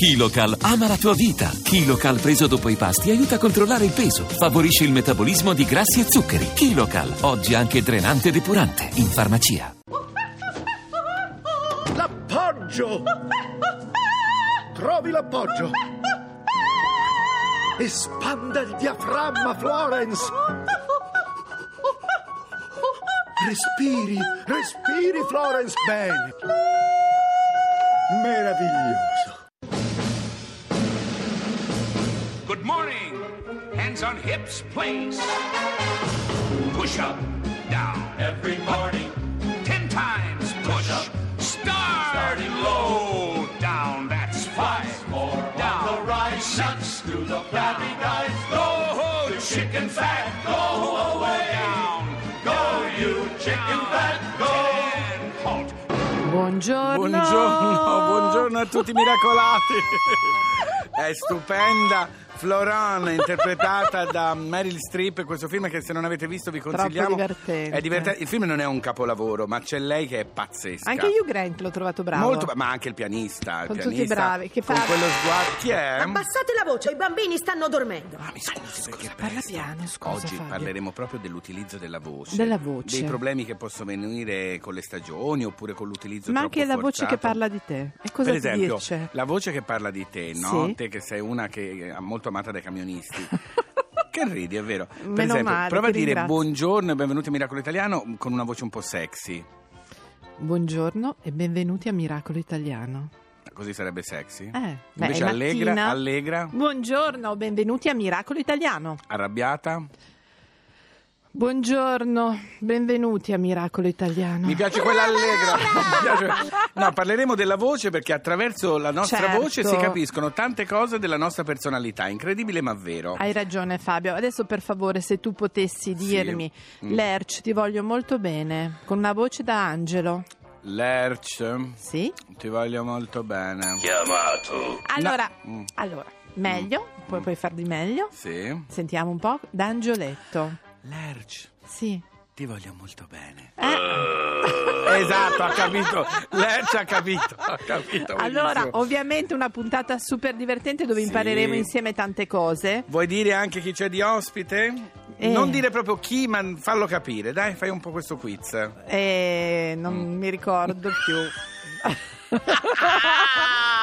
Kilocal ama la tua vita. Kilocal preso dopo i pasti aiuta a controllare il peso, favorisce il metabolismo di grassi e zuccheri. Kilocal, oggi anche drenante e depurante, in farmacia. L'appoggio! Trovi l'appoggio! Espanda il diaframma, Florence! Respiri, respiri, Florence, bene! Meraviglioso! Good morning. Hands on hips, place. Push up, down. Every morning. Ten times push. up. Start. Starting low. Down, that's five. More down. On the rise. Six. Through the flabby guys. Go, the chicken fat. Go away. Down. Go, you chicken fat. Go. Ten. Halt. Buongiorno. Buongiorno, buongiorno a tutti i miracolati. È stupenda. Florent, interpretata da Meryl Streep, questo film che se non avete visto vi consigliamo. divertente. È divertente. Il film non è un capolavoro, ma c'è lei che è pazzesca. Anche Hugh Grant l'ho trovato bravo. Molto, ma anche il pianista. il Sono tutti pianista bravi, che con fa- quello sguardo. Chi è? Abbassate la voce, i bambini stanno dormendo. Ah, mi scusi, perché parla piano, scusa, Oggi Fabio. parleremo proprio dell'utilizzo della voce. Della voce. Dei problemi che possono venire con le stagioni oppure con l'utilizzo Ma troppo anche la voce che forzato. parla di te. E cosa per ti esempio, dice? la voce che parla di te, no? Sì. Te che sei una che è molto amata dai camionisti. che ridi, è vero. Per Meno esempio, male, prova a dire ringrazio. buongiorno e benvenuti a Miracolo Italiano con una voce un po' sexy. Buongiorno e benvenuti a Miracolo Italiano. Così sarebbe sexy. Eh, beh, Invece è allegra, mattina. allegra, Buongiorno, benvenuti a Miracolo Italiano. arrabbiata. Buongiorno, benvenuti a Miracolo Italiano. Mi piace quella allegra. No, parleremo della voce perché attraverso la nostra Certo. voce si capiscono tante cose della nostra personalità. Incredibile ma vero. Hai ragione Fabio, adesso per favore se tu potessi dirmi, Mm. Lerch ti voglio molto bene, con una voce da angelo. Lerch, Sì? ti voglio molto bene. Allora, Mm. allora meglio, puoi, puoi far di meglio? Sì. Sentiamo un po', da angioletto. Lerch, Sì. ti voglio molto bene. Eh, Esatto, ha capito. Lerch ha capito. Ha capito. allora, ovviamente una puntata super divertente dove Sì. impareremo insieme tante cose. Vuoi dire anche chi c'è di ospite? Eh. Non dire proprio chi, ma fallo capire. Dai, fai un po' questo quiz. E non mi ricordo più.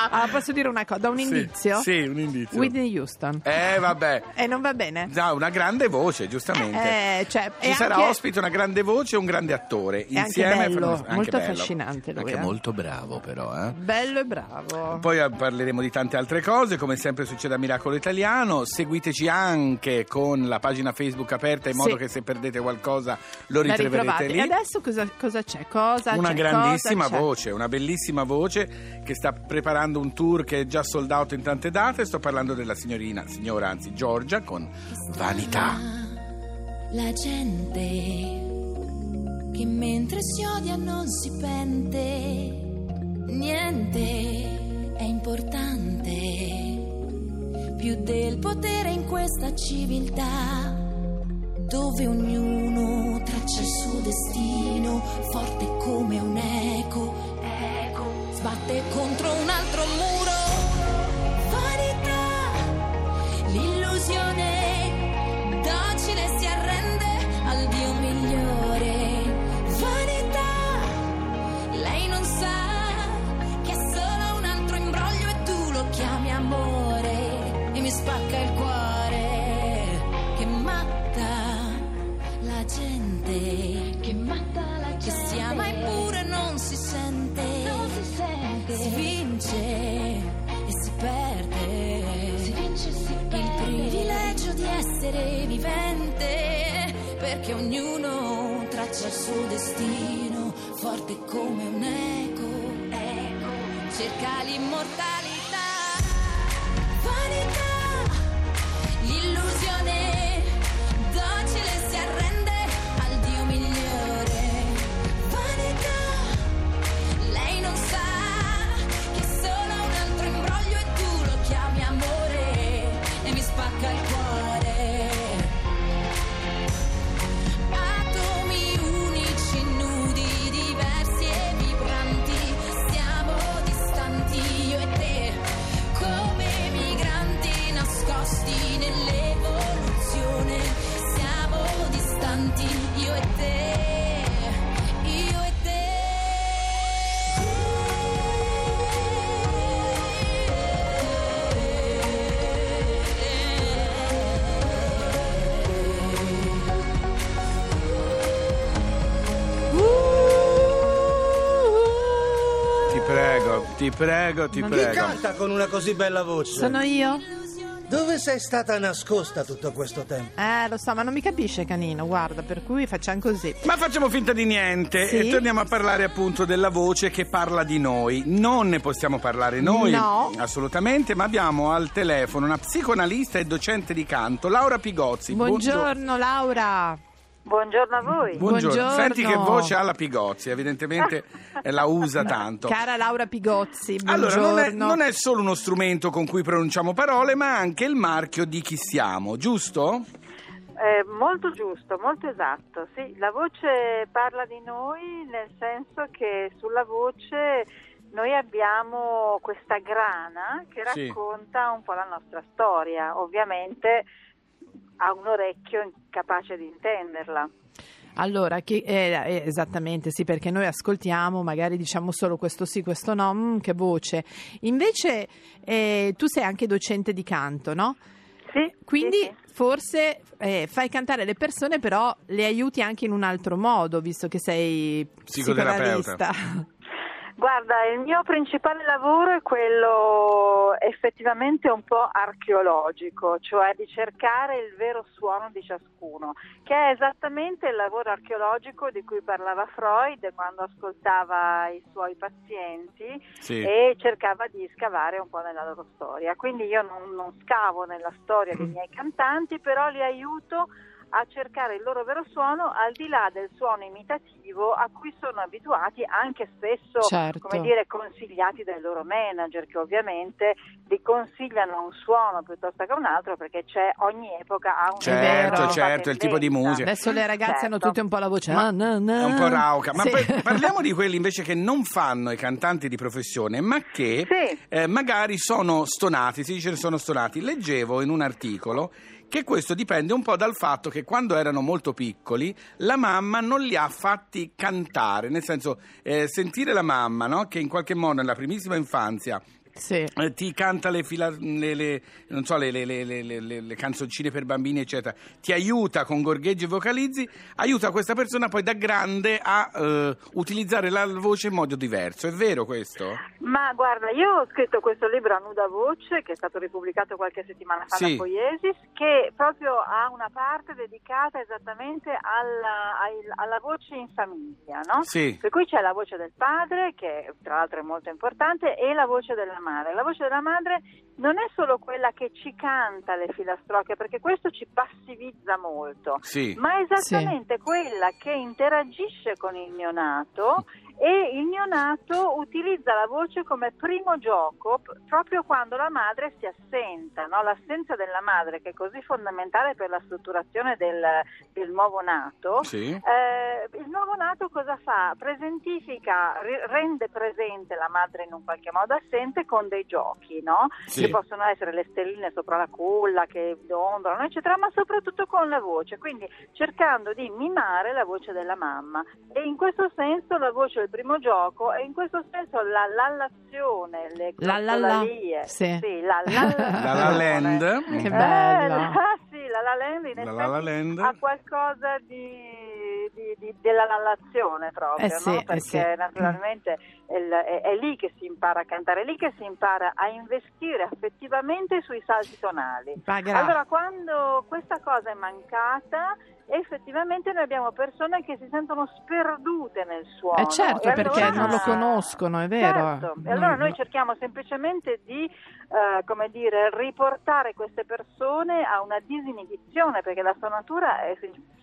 Ah, posso dire una cosa? Da un Sì, indizio? Sì, un indizio. Whitney Houston. Eh, vabbè. E non va bene? Ha una grande voce, giustamente. Eh, cioè, Ci sarà anche- ospite una grande voce e un grande attore. È anche Insieme bello, fanno- anche molto bello. affascinante lui, Anche eh. molto bravo, però. Eh. Bello e bravo. Poi eh, parleremo di tante altre cose, come sempre succede a Miracolo Italiano. Seguiteci anche con la pagina Facebook aperta in Sì. modo che se perdete qualcosa lo ritroverete ritrovate. lì. E adesso cosa, cosa c'è? Cosa Una c'è? grandissima Cosa c'è? voce, una bellissima voce che sta preparando un tour che è già sold out in tante date. Sto parlando della signorina, signora anzi Giorgia con Vanità. La gente che mentre si odia non si pente, niente è importante più del potere in questa civiltà dove ognuno traccia il suo destino forte come un eco sbatte contro un altro muro. Vanità, l'illusione docile si arrende al Dio migliore. Vanità, lei non sa che è solo un altro imbroglio e tu lo chiami amore e mi spacca il cuore Cerca l'immortalità. Ti prego, ti Non- Chi prego. canta con una così bella voce? Sono io? Dove sei stata nascosta tutto questo tempo? Eh, lo so, ma non mi capisce Canino, guarda, per cui facciamo così. Ma facciamo finta di niente Sì. e torniamo a parlare appunto della voce che parla di noi. Non ne possiamo parlare noi, No. assolutamente, ma abbiamo al telefono una psicoanalista e docente di canto, Laura Pigozzi. Buongiorno Laura. Buongiorno a voi. Buongiorno. Buongiorno. Senti che voce ha la Pigozzi, evidentemente la usa tanto. Cara Laura Pigozzi, Allora, buongiorno. non è, non è solo uno strumento con cui pronunciamo parole, ma anche il marchio di chi siamo, giusto? Eh, molto giusto, molto esatto. Sì, la voce parla di noi nel senso che sulla voce noi abbiamo questa grana che Sì. racconta un po' la nostra storia. Ovviamente ha un orecchio capace di intenderla. Allora, che, eh, eh, esattamente, sì, perché noi ascoltiamo, magari diciamo solo questo sì, questo no, mm, che voce. Invece eh, tu sei anche docente di canto, no? Sì, Quindi sì, sì. forse eh, fai cantare le persone, però le aiuti anche in un altro modo, visto che sei Psicoterapeuta. Guarda, il mio principale lavoro è quello effettivamente un po' archeologico, cioè di cercare il vero suono di ciascuno, che è esattamente il lavoro archeologico di cui parlava Freud quando ascoltava i suoi pazienti Sì. e cercava di scavare un po' nella loro storia. Quindi io non, non scavo nella storia dei miei cantanti, però li aiuto a cercare il loro vero suono al di là del suono imitativo a cui sono abituati anche spesso Certo. come dire consigliati dai loro manager che ovviamente li consigliano un suono piuttosto che un altro perché c'è ogni epoca ha un Certo, certo, il tipo di musica. Adesso le ragazze hanno Certo. tutte un po' la voce. Ma ah, na, na. È un po' rauca, ma Sì. poi parliamo di quelli invece che non fanno i cantanti di professione, ma che Sì. eh, magari sono stonati, si dice che sono stonati. Leggevo in un articolo che questo dipende un po' dal fatto che quando erano molto piccoli la mamma non li ha fatti cantare, nel senso eh, sentire la mamma no? che in qualche modo nella primissima infanzia Sì. eh, ti canta le, fila- le- le- non so, le, canzoncine per bambini, eccetera, ti aiuta con gorgheggi e vocalizzi, aiuta questa persona poi da grande a eh, utilizzare la voce in modo diverso. È vero questo? Ma guarda, io ho scritto questo libro a nuda voce che è stato ripubblicato qualche settimana fa Sì. da Poiesis che proprio ha una parte dedicata esattamente alla, alla voce in famiglia, no? Sì. Per cui c'è la voce del padre, che tra l'altro è molto importante, e la voce della madre. La voce della madre non è solo quella che ci canta le filastrocche, perché questo ci passivizza molto, Sì. ma è esattamente quella che interagisce con il neonato e il neonato utilizza la voce come primo gioco proprio quando la madre si assenta, no? l'assenza della madre che è così fondamentale per la strutturazione del, del nuovo nato. Sì. Eh, il nuovo nato cosa fa? Presentifica, rende presente la madre in un qualche modo assente con dei giochi, no? Sì. Che possono essere le stelline sopra la culla che dondolano, eccetera, ma soprattutto con la voce, quindi cercando di mimare la voce della mamma. E in questo senso la voce è il primo gioco e in questo senso la lallazione, le La la la. glottolalie, Sì. la la La La Land. Che eh, bello. la- sì, la La Land in La La La Land. ha qualcosa di, di- di- della lallazione proprio, Eh sì, no? eh perché sì. naturalmente è, è- lì che si impara a cantare, è lì che si impara a investire affettivamente sui salti tonali. Ma gra- Allora, quando questa cosa è mancata, effettivamente noi abbiamo persone che si sentono sperdute nel suono. Eh certo, E perché allora- non lo conoscono, è vero. Certo. E allora Mm, noi no. cerchiamo semplicemente di, eh, come dire, riportare queste persone a una disinibizione, perché la stonatura è-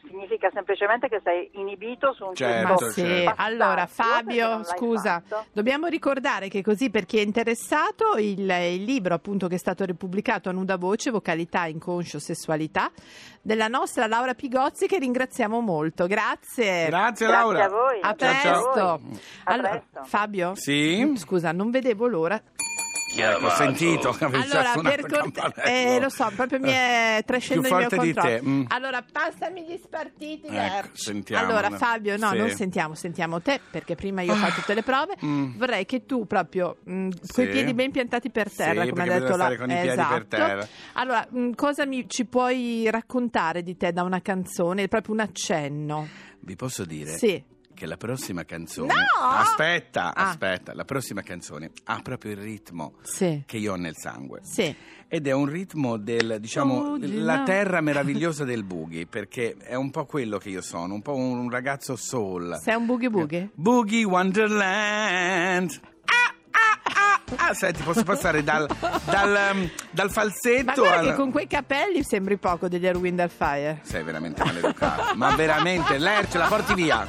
significa semplicemente che sei inibito su un Certo, certo sì, certo. allora Fabio, scusa, fatto. dobbiamo ricordare che così per chi è interessato il, il libro appunto che è stato ripubblicato a nuda voce, vocalità, inconscio, sessualità, della nostra Laura Pigozzi che ringraziamo molto. Grazie. Grazie Grazie Laura. a voi. A Ciao, ciao. presto. A Allora, presto. Fabio? Sì? Scusa, non vedevo l'ora. Ecco, ho sentito Allora, per campanello. eh, lo so, proprio mi è trascendo il mio controllo. te, mm. Allora, passami gli spartiti Ecco, sentiamo. Allora, Fabio, no, Sì. non sentiamo, sentiamo te, perché prima io ho fatto tutte le prove. Mm. Vorrei che tu proprio con i piedi ben piantati per Sì, terra, come ha detto la con i piedi esatto. per terra. Allora, mh, cosa mi, ci puoi raccontare di te da una canzone? Proprio un accenno. Vi posso dire? Sì. Che la prossima canzone. No! Aspetta, Ah. aspetta, la prossima canzone ha proprio il ritmo Sì. che io ho nel sangue. Sì. Ed è un ritmo del, diciamo, Oh, la là. terra meravigliosa del boogie, perché è un po' quello che io sono, un po' un ragazzo soul. Sei un boogie boogie? Boogie Wonderland. Ah, ah, ah, ah. Senti, posso passare dal, dal, um, dal Ma falsetto guarda al... che con quei capelli sembri poco degli Erwin Fire. Sei veramente maleducato. Ma veramente, Lerce, la porti via.